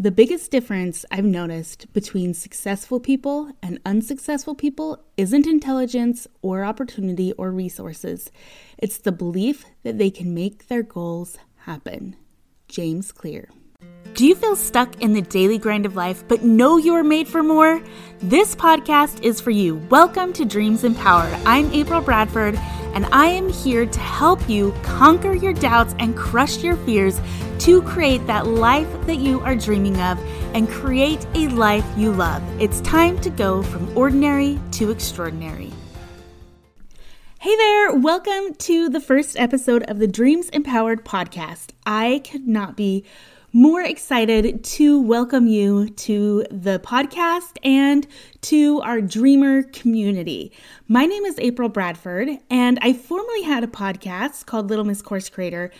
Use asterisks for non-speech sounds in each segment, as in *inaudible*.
The biggest difference I've noticed between successful people and unsuccessful people isn't intelligence or opportunity or resources. It's the belief that they can make their goals happen. James Clear. Do you feel stuck in the daily grind of life but know you are made for more? This podcast is for you. Welcome to Dreams Empowered. I'm Apryl Bradford, and I am here to help you conquer your doubts and crush your fears to create that life that you are dreaming of and create a life you love. It's time to go from ordinary to extraordinary. Hey there, welcome to the first episode of the Dreams Empowered podcast. I could not be more excited to welcome you to the podcast and to our dreamer community. My name is Apryl Bradford, and I formerly had a podcast called Little Miss Course Creator,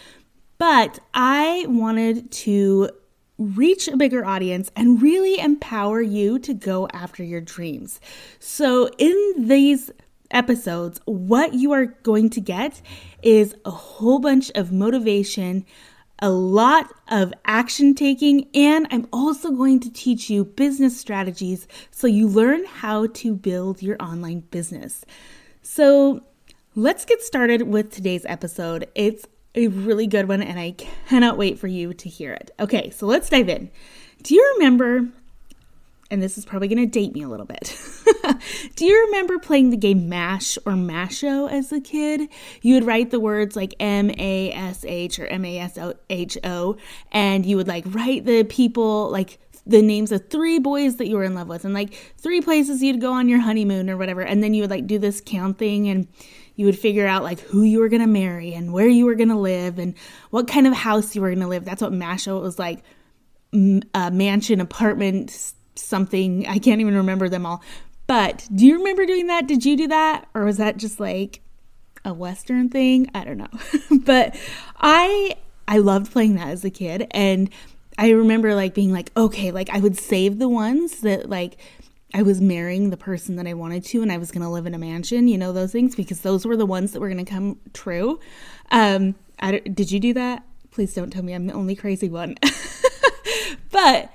but I wanted to reach a bigger audience and really empower you to go after your dreams. So, in these episodes, what you are going to get is a whole bunch of motivation a lot of action taking, and I'm also going to teach you business strategies so you learn how to build your online business. So, let's get started with today's episode. It's a really good one, and I cannot wait for you to hear it. Okay, so let's dive in. Do you remember and this is probably going to date me a little bit. *laughs* Do you remember playing the game MASH or MASHO as a kid? You would write the words like M A S H or M A S H O, and you would like write the people, like the names of three boys that you were in love with, and like three places you'd go on your honeymoon or whatever. And then you would like do this count thing and you would figure out like who you were going to marry and where you were going to live and what kind of house you were going to live. That's what MASHO was like. A mansion, apartment, something. I can't even remember them all. But do you remember doing that? Did you do that? Or was that just like a Western thing? I don't know. *laughs* but I I loved playing that as a kid. And I remember like being like, okay, like I would save the ones that like I was marrying the person that I wanted to and I was going to live in a mansion, you know, those things, because those were the ones that were going to come true. Um, did you do that? Please don't tell me I'm the only crazy one. *laughs* but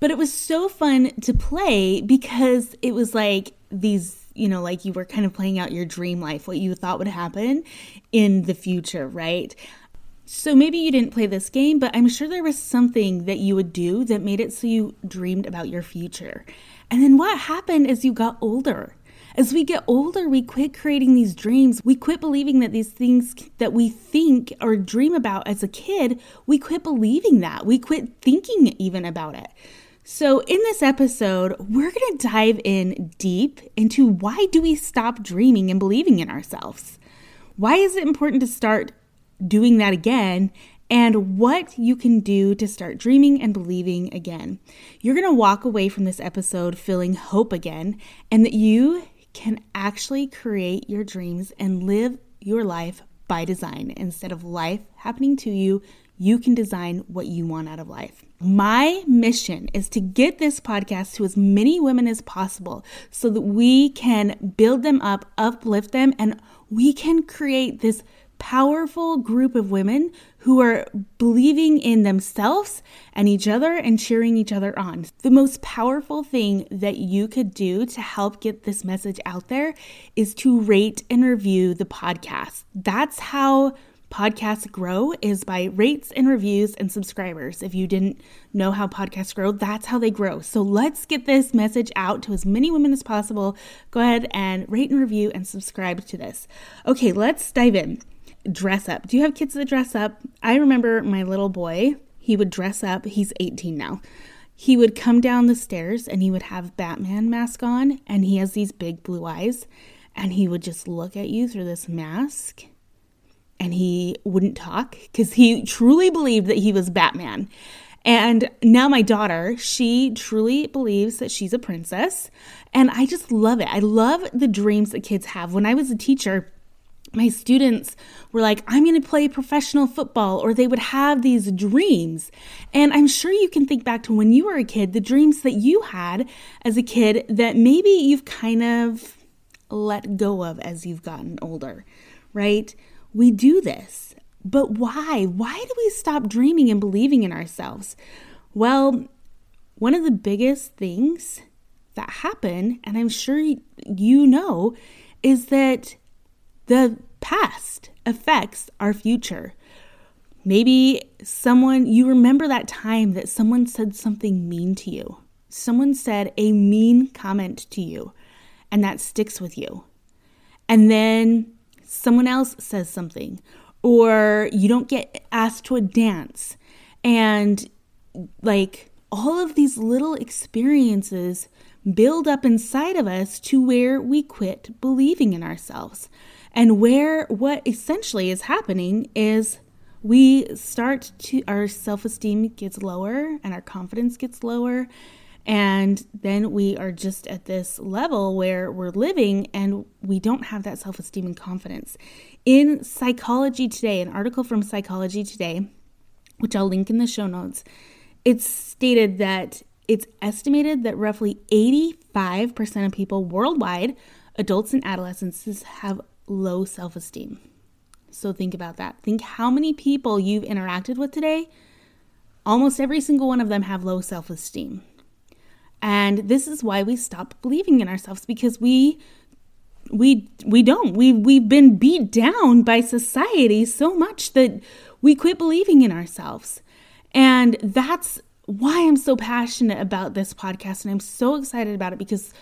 but it was so fun to play because it was like these, you know, like you were kind of playing out your dream life, what you thought would happen in the future, right? So maybe you didn't play this game, but I'm sure there was something that you would do that made it so you dreamed about your future. And then what happened as you got older? As we get older, we quit creating these dreams. We quit believing that these things that we think or dream about as a kid, we quit believing that. We quit thinking even about it. So, in this episode, we're going to dive in deep into why do we stop dreaming and believing in ourselves? Why is it important to start doing that again? And what you can do to start dreaming and believing again. You're going to walk away from this episode feeling hope again, and that you can actually create your dreams and live your life by design instead of life happening to you you can design what you want out of life. My mission is to get this podcast to as many women as possible so that we can build them up, uplift them, and we can create this powerful group of women who are believing in themselves and each other and cheering each other on. The most powerful thing that you could do to help get this message out there is to rate and review the podcast. That's how podcasts grow is by rates and reviews and subscribers. If you didn't know how podcasts grow, that's how they grow. So let's get this message out to as many women as possible. Go ahead and rate and review and subscribe to this. Okay, let's dive in. Dress up. Do you have kids that dress up? I remember my little boy, he would dress up. He's 18 now. He would come down the stairs and he would have Batman mask on and he has these big blue eyes and he would just look at you through this mask and he wouldn't talk because he truly believed that he was Batman. And now my daughter, she truly believes that she's a princess. And I just love it. I love the dreams that kids have. When I was a teacher, my students were like, I'm going to play professional football, or they would have these dreams. And I'm sure you can think back to when you were a kid, the dreams that you had as a kid that maybe you've kind of let go of as you've gotten older, right? We do this. But why? Why do we stop dreaming and believing in ourselves? Well, one of the biggest things that happen, and I'm sure you know, is that the past affects our future. Maybe someone, you remember that time that someone said something mean to you. Someone said a mean comment to you, and that sticks with you. And then someone else says something, or you don't get asked to a dance. And like all of these little experiences build up inside of us to where we quit believing in ourselves. And where what essentially is happening is we start to, our self esteem gets lower and our confidence gets lower. And then we are just at this level where we're living and we don't have that self esteem and confidence. In Psychology Today, an article from Psychology Today, which I'll link in the show notes, it's stated that it's estimated that roughly 85% of people worldwide, adults and adolescents, have low self esteem. So think about that. Think how many people you've interacted with today. Almost every single one of them have low self esteem. And this is why we stop believing in ourselves because we we we don't. We we've been beat down by society so much that we quit believing in ourselves. And that's why I'm so passionate about this podcast and I'm so excited about it because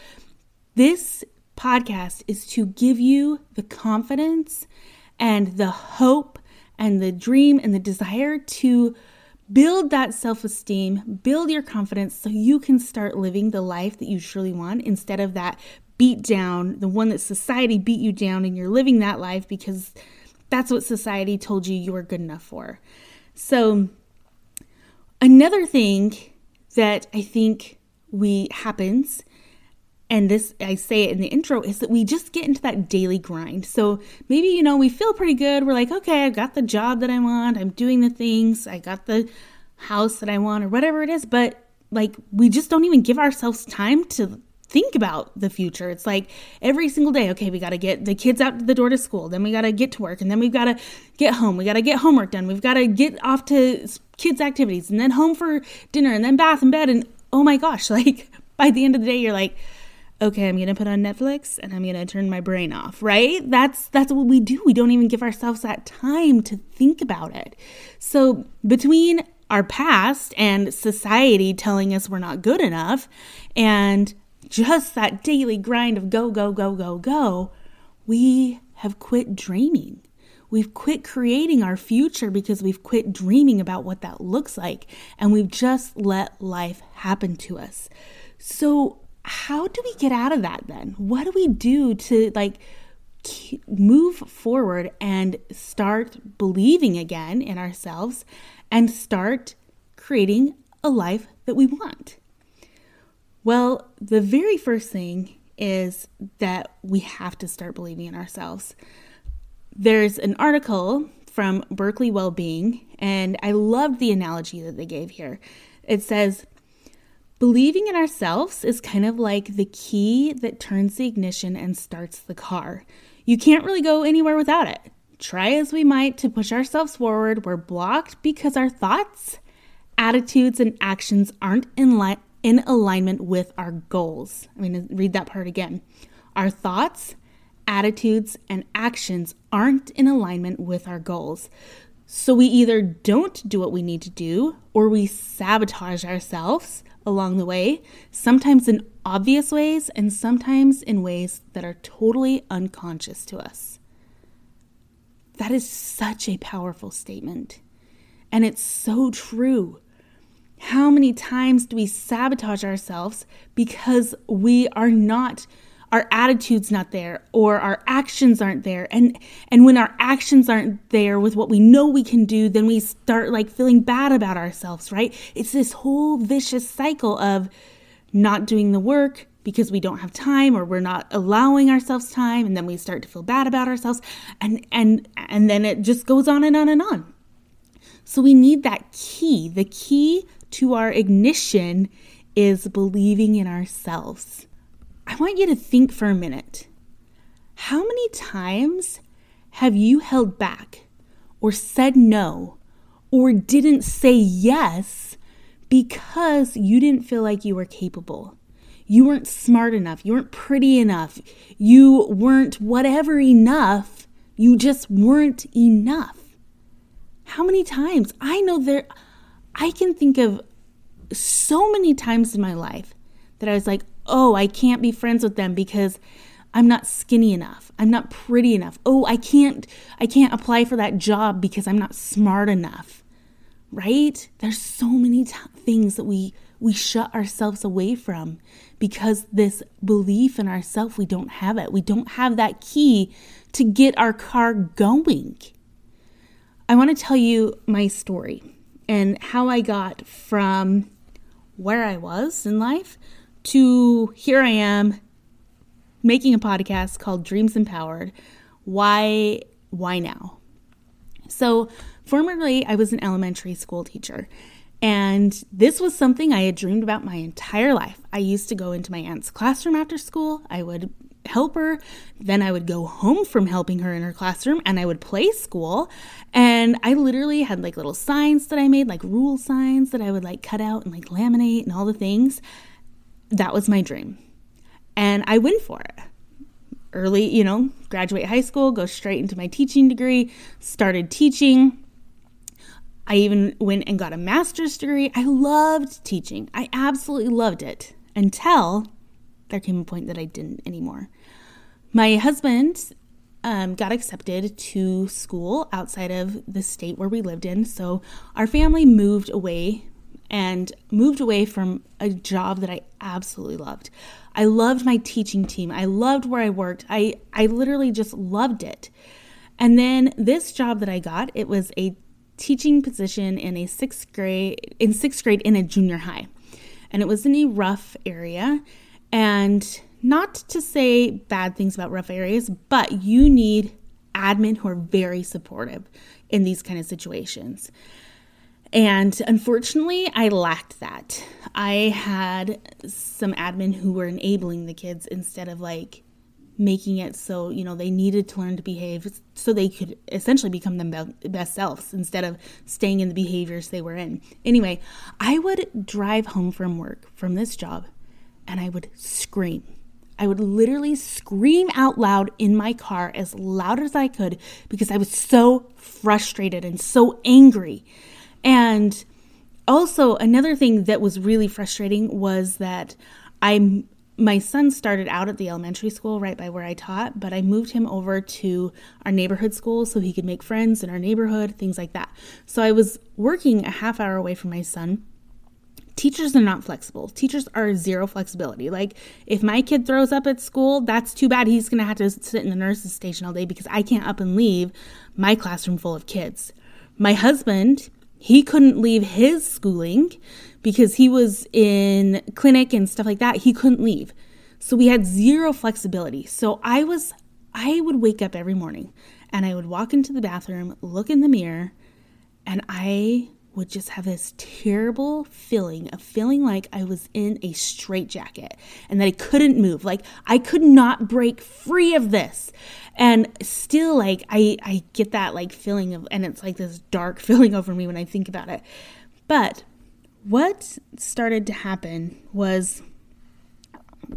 this podcast is to give you the confidence and the hope and the dream and the desire to build that self esteem, build your confidence so you can start living the life that you truly want instead of that beat down, the one that society beat you down, and you're living that life because that's what society told you you were good enough for. So, Another thing that I think we happens and this I say it in the intro is that we just get into that daily grind. So maybe you know we feel pretty good. We're like, okay, I've got the job that I want. I'm doing the things. I got the house that I want or whatever it is, but like we just don't even give ourselves time to think about the future. It's like every single day, okay, we got to get the kids out the door to school, then we got to get to work, and then we've got to get home. We got to get homework done. We've got to get off to kids' activities, and then home for dinner, and then bath and bed. And oh my gosh, *laughs* like by the end of the day, you're like, okay, I'm going to put on Netflix and I'm going to turn my brain off, right? That's that's what we do. We don't even give ourselves that time to think about it. So, between our past and society telling us we're not good enough and just that daily grind of go, go, go, go, go, we have quit dreaming. We've quit creating our future because we've quit dreaming about what that looks like and we've just let life happen to us. So, how do we get out of that then? What do we do to like move forward and start believing again in ourselves and start creating a life that we want? Well, the very first thing is that we have to start believing in ourselves. There's an article from Berkeley Wellbeing, and I loved the analogy that they gave here. It says, Believing in ourselves is kind of like the key that turns the ignition and starts the car. You can't really go anywhere without it. Try as we might to push ourselves forward, we're blocked because our thoughts, attitudes, and actions aren't in line in alignment with our goals. I'm going to read that part again. Our thoughts, attitudes, and actions aren't in alignment with our goals. So we either don't do what we need to do or we sabotage ourselves along the way, sometimes in obvious ways and sometimes in ways that are totally unconscious to us. That is such a powerful statement. And it's so true. How many times do we sabotage ourselves because we are not our attitude's not there or our actions aren't there. And and when our actions aren't there with what we know we can do then we start like feeling bad about ourselves right? It's this whole vicious cycle of not doing the work because we don't have time or we're not allowing ourselves time and then we start to feel bad about ourselves and and and then it just goes on and on and on. So we need that key. The key to our ignition is believing in ourselves. I want you to think for a minute. How many times have you held back or said no or didn't say yes because you didn't feel like you were capable. You weren't smart enough. You weren't pretty enough. You weren't whatever enough. You just weren't enough. How many times? I know there, I can think of so many times in my life that I was like, oh, I can't be friends with them because I'm not skinny enough. I'm not pretty enough. Oh, I can't I can't apply for that job because I'm not smart enough. Right? There's so many t- things that we we shut ourselves away from because this belief in ourselves we don't have it. We don't have that key to get our car going. I want to tell you my story and how I got from where I was in life to here I am making a podcast called Dreams Empowered. Why why now? So, formerly I was an elementary school teacher, and this was something I had dreamed about my entire life. I used to go into my aunt's classroom after school. I would help her. Then I would go home from helping her in her classroom and I would play school. And I literally had like little signs that I made, like rule signs that I would like cut out and like laminate and all the things. That was my dream and I went for it. Early, you know, graduate high school, go straight into my teaching degree, started teaching. I even went and got a master's degree. I loved teaching. I absolutely loved it until there came a point that I didn't anymore. My husband um, got accepted to school outside of the state where we lived in. So our family moved away and moved away from a job that I absolutely loved. I loved my teaching team. I loved where I worked. I, I literally just loved it. And then this job that I got, it was a teaching position in a sixth grade in sixth grade in a junior high. And it was in a rough area. And not to say bad things about rough areas, but you need admin who are very supportive in these kind of situations. And unfortunately, I lacked that. I had some admin who were enabling the kids instead of like making it so, you know, they needed to learn to behave so they could essentially become their best selves instead of staying in the behaviors they were in. Anyway, I would drive home from work from this job and I would scream. I would literally scream out loud in my car as loud as I could because I was so frustrated and so angry and also, another thing that was really frustrating was that I my son started out at the elementary school right by where I taught, but I moved him over to our neighborhood school so he could make friends in our neighborhood, things like that. So I was working a half hour away from my son. Teachers are not flexible. Teachers are zero flexibility. Like, if my kid throws up at school, that's too bad. He's going to have to sit in the nurse's station all day because I can't up and leave my classroom full of kids. My husband, he couldn't leave his schooling because he was in clinic and stuff like that. He couldn't leave. So we had zero flexibility. So I was I would wake up every morning and I would walk into the bathroom, look in the mirror, and I would just have this terrible feeling of feeling like I was in a straitjacket and that I couldn't move. Like I could not break free of this. And still like I I get that like feeling of and it's like this dark *laughs* feeling over me when I think about it. But what started to happen was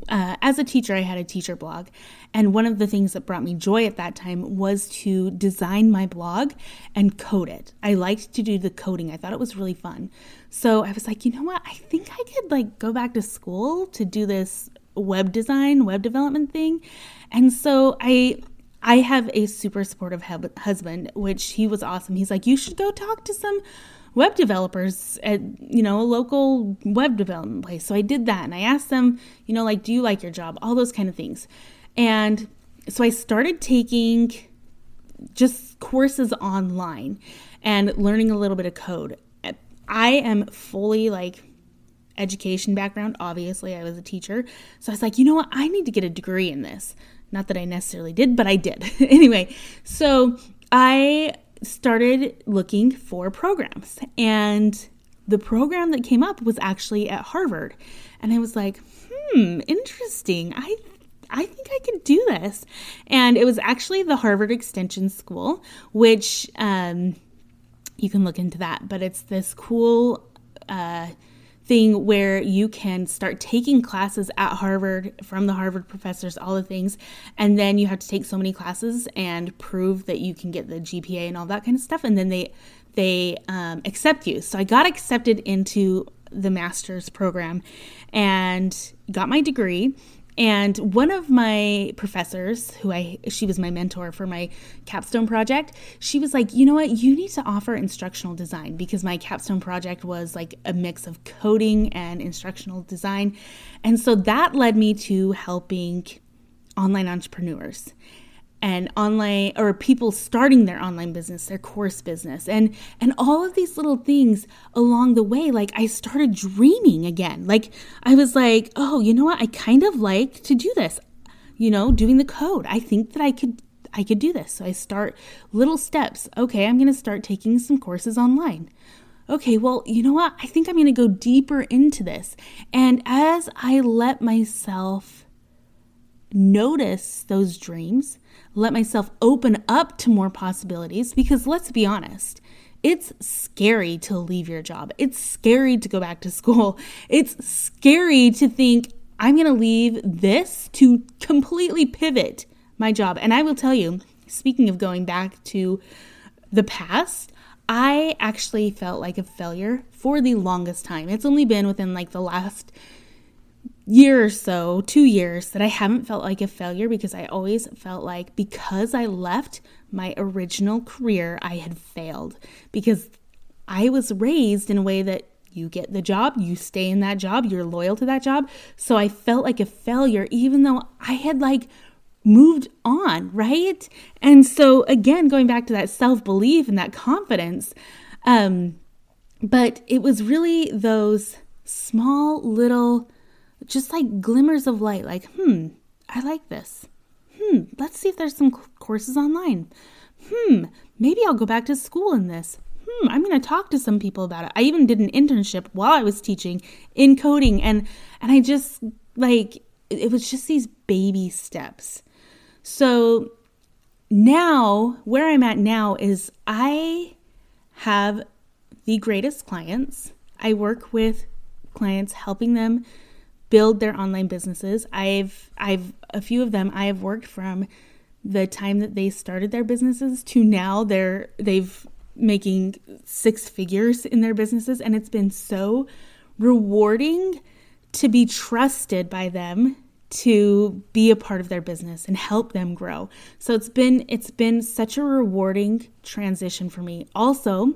uh, as a teacher, I had a teacher blog. And one of the things that brought me joy at that time was to design my blog and code it. I liked to do the coding, I thought it was really fun. So I was like, you know what? I think I could like go back to school to do this web design, web development thing. And so I I have a super supportive husband, which he was awesome. He's like, you should go talk to some web developers at you know a local web development place. So i did that and i asked them you know like do you like your job? All those kind of things. And so i started taking just courses online and learning a little bit of code. I am fully like education background obviously i was a teacher. So i was like you know what? I need to get a degree in this. Not that i necessarily did but i did. *laughs* Anyway so i started looking for programs. And the program that came up was actually at Harvard. And I was like, hmm, interesting. I I think I can do this. And it was actually the Harvard Extension School, which um, you can look into that. But it's this cool uh, thing where you can start taking classes at Harvard from the Harvard professors, all the things, and then you have to take so many classes and prove that you can get the GPA and all that kind of stuff, and then they they um, accept you. So I got accepted into the master's program and got my degree and one of my professors, who I, she was my mentor for my capstone project, she was like, you know what, you need to offer instructional design because my capstone project was like a mix of coding and instructional design. And so that led me to helping online entrepreneurs and online or people starting their online business their course business and and all of these little things along the way like i started dreaming again. Like i was like oh you know what? I kind of like to do this. You know doing the code. I think that i could i could do this. So i start little steps. Okay i'm going to start taking some courses online. Okay, well, you know what? I think I'm going to go deeper into this. And as I let myself notice those dreams, let myself open up to more possibilities because let's be honest, it's scary to leave your job. It's scary to go back to school. *laughs* It's scary to think I'm going to leave this to completely pivot my job. And I will tell you, speaking of going back to the past, I actually felt like a failure for the longest time. It's only been within like the last year or so, two years, that I haven't felt like a failure because I always felt like because I left my original career, I had failed because I was raised in a way that you get the job, you stay in that job, you're loyal to that job. So I felt like a failure, even though I had like moved on, right? And so again, going back to that self belief and that confidence, um, but it was really those small little just like glimmers of light, like, hmm, I like this. Hmm, let's see if there's some courses online. Hmm, maybe I'll go back to school in this. Hmm, I'm going to talk to some people about it. I even did an internship while I was teaching in coding and and I just like it was just these baby steps. So now, where I'm at now is I have the greatest clients. I work with clients helping them build their online businesses. I've I've a few of them I have worked from the time that they started their businesses to now they're they've making six figures in their businesses and it's been so rewarding to be trusted by them to be a part of their business and help them grow. So it's been it's been such a rewarding transition for me. Also,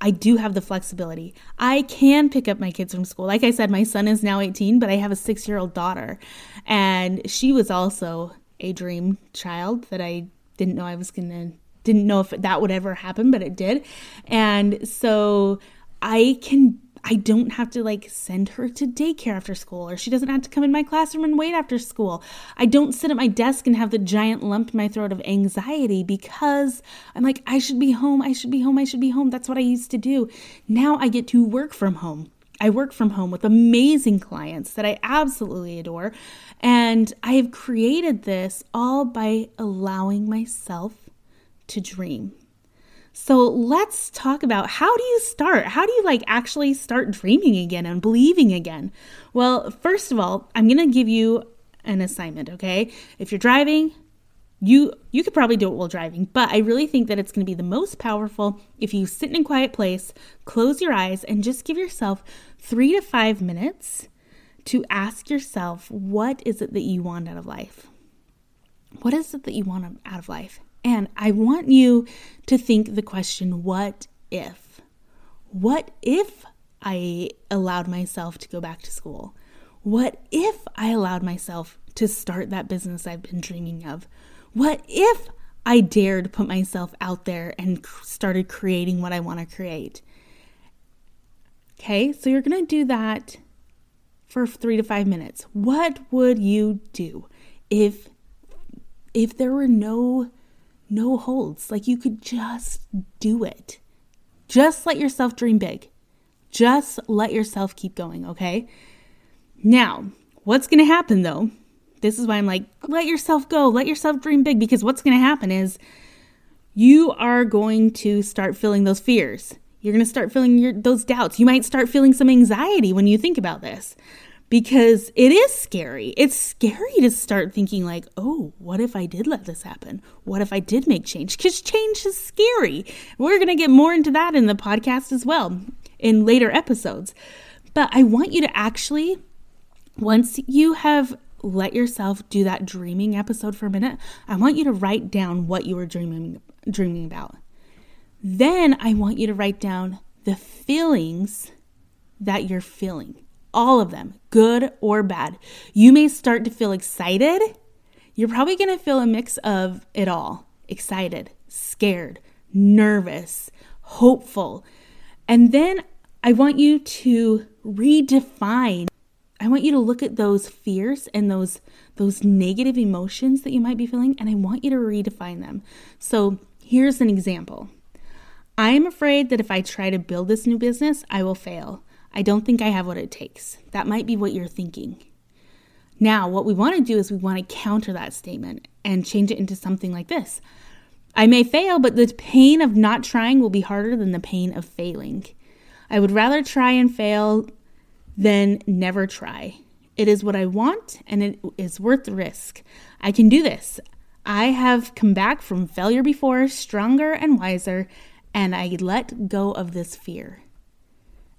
I do have the flexibility. I can pick up my kids from school. Like I said, my son is now 18, but I have a six year old daughter. And she was also a dream child that I didn't know I was going to, didn't know if that would ever happen, but it did. And so I can I don't have to like send her to daycare after school, or she doesn't have to come in my classroom and wait after school. I don't sit at my desk and have the giant lump in my throat of anxiety because I'm like, I should be home, I should be home, I should be home. That's what I used to do. Now I get to work from home. I work from home with amazing clients that I absolutely adore. And I have created this all by allowing myself to dream. So let's talk about how do you start? How do you like actually start dreaming again and believing again? Well, first of all, I'm going to give you an assignment, okay? If you're driving, you you could probably do it while driving, but I really think that it's going to be the most powerful if you sit in a quiet place, close your eyes and just give yourself 3 to 5 minutes to ask yourself what is it that you want out of life? What is it that you want out of life? And I want you to think the question what if? What if I allowed myself to go back to school? What if I allowed myself to start that business I've been dreaming of? What if I dared put myself out there and started creating what I want to create? Okay, so you're going to do that for 3 to 5 minutes. What would you do if if there were no no holds. Like you could just do it. Just let yourself dream big. Just let yourself keep going, okay? Now, what's going to happen though? This is why I'm like, let yourself go, let yourself dream big, because what's going to happen is you are going to start feeling those fears. You're going to start feeling your, those doubts. You might start feeling some anxiety when you think about this because it is scary. It's scary to start thinking, like, oh, what if I did let this happen? What if I did make change? Because change is scary. We're going to get more into that in the podcast as well in later episodes. But I want you to actually, once you have let yourself do that dreaming episode for a minute, I want you to write down what you were dreaming dreaming about. Then I want you to write down the feelings that you're feeling all of them, good or bad. You may start to feel excited. You're probably going to feel a mix of it all excited, scared, nervous, hopeful. And then I want you to redefine. I want you to look at those fears and those those negative emotions that you might be feeling and I want you to redefine them. So, here's an example. I am afraid that if I try to build this new business, I will fail. I don't think I have what it takes. That might be what you're thinking. Now, what we want to do is we want to counter that statement and change it into something like this I may fail, but the pain of not trying will be harder than the pain of failing. I would rather try and fail than never try. It is what I want and it is worth the risk. I can do this. I have come back from failure before, stronger and wiser, and I let go of this fear.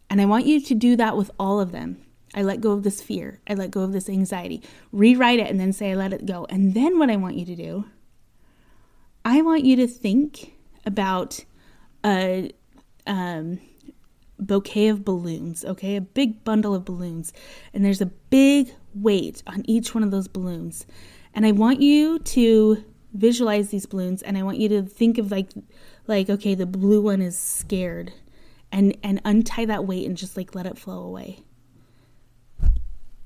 And I want you to do that with all of them. I let go of this fear. I let go of this anxiety. Rewrite it and then say, I let it go. And then what I want you to do, I want you to think about a um, bouquet of balloons, okay? A big bundle of balloons. And there's a big weight on each one of those balloons. And I want you to visualize these balloons and I want you to think of like like okay, the blue one is scared and and untie that weight and just like let it flow away.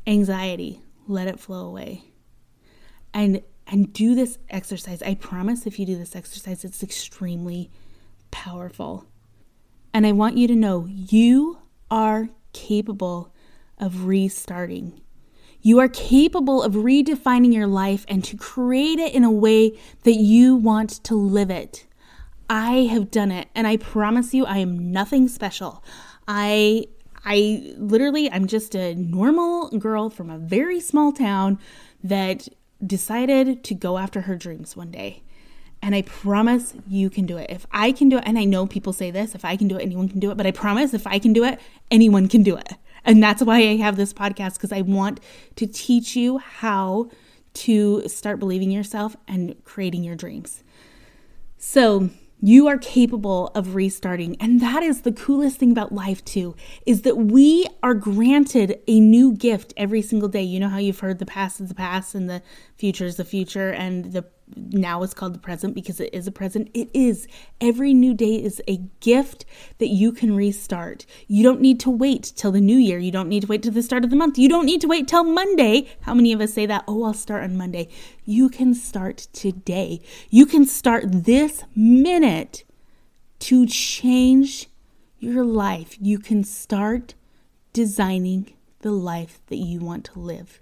Anxiety let it flow away. And and do this exercise. I promise if you do this exercise it's extremely powerful. And i want you to know you are capable of restarting. You are capable of redefining your life and to create it in a way that you want to live it I have done it and I promise you I am nothing special. I I literally I'm just a normal girl from a very small town that decided to go after her dreams one day. And I promise you can do it. If I can do it, and I know people say this, if I can do it, anyone can do it, but I promise if I can do it, anyone can do it. And that's why I have this podcast because I want to teach you how to start believing yourself and creating your dreams. So, you are capable of restarting. And that is the coolest thing about life, too, is that we are granted a new gift every single day. You know how you've heard the past is the past and the future is the future, and the now it's called the present because it is a present. It is. Every new day is a gift that you can restart. You don't need to wait till the new year. You don't need to wait till the start of the month. You don't need to wait till Monday. How many of us say that? Oh, I'll start on Monday. You can start today. You can start this minute to change your life. You can start designing the life that you want to live.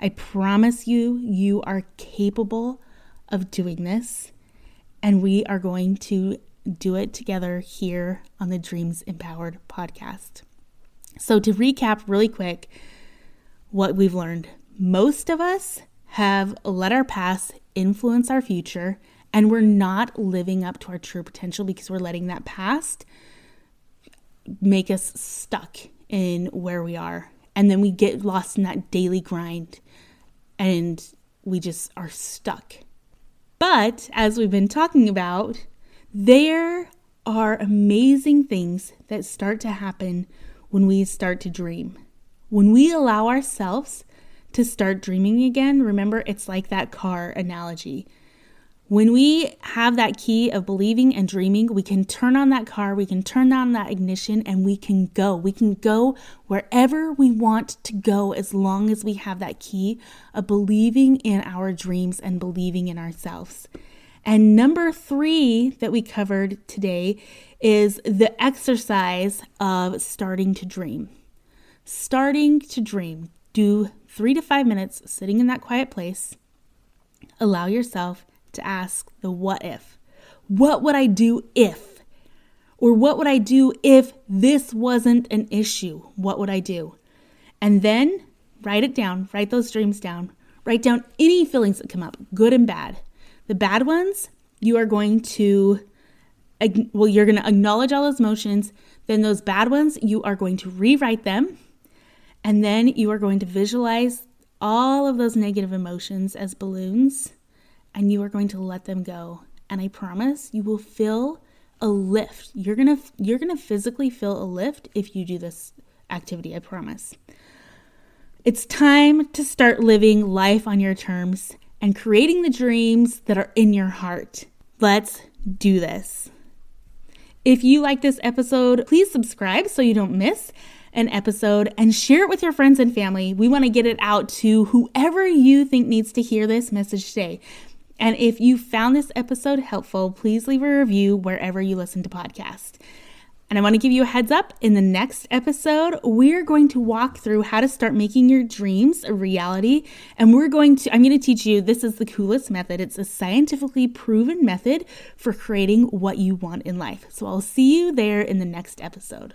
I promise you, you are capable of doing this, and we are going to do it together here on the Dreams Empowered podcast. So, to recap really quick what we've learned, most of us have let our past influence our future, and we're not living up to our true potential because we're letting that past make us stuck in where we are. And then we get lost in that daily grind and we just are stuck but as we've been talking about, there are amazing things that start to happen when we start to dream. When we allow ourselves to start dreaming again, remember it's like that car analogy. When we have that key of believing and dreaming, we can turn on that car, we can turn on that ignition, and we can go. We can go wherever we want to go as long as we have that key of believing in our dreams and believing in ourselves. And number three that we covered today is the exercise of starting to dream. Starting to dream. Do three to five minutes sitting in that quiet place. Allow yourself to ask the what if. What would I do if? Or what would I do if this wasn't an issue? What would I do? And then write it down, write those dreams down, write down any feelings that come up, good and bad. The bad ones, you are going to well, you're going to acknowledge all those emotions. Then those bad ones, you are going to rewrite them. And then you are going to visualize all of those negative emotions as balloons and you are going to let them go. And I promise you will feel a lift. You're going to you're going to physically feel a lift if you do this activity, I promise. It's time to start living life on your terms and creating the dreams that are in your heart. Let's do this. If you like this episode, please subscribe so you don't miss an episode and share it with your friends and family. We want to get it out to whoever you think needs to hear this message today. And if you found this episode helpful, please leave a review wherever you listen to podcasts. And I want to give you a heads up in the next episode, we're going to walk through how to start making your dreams a reality. And we're going to, I'm going to teach you this is the coolest method. It's a scientifically proven method for creating what you want in life. So I'll see you there in the next episode.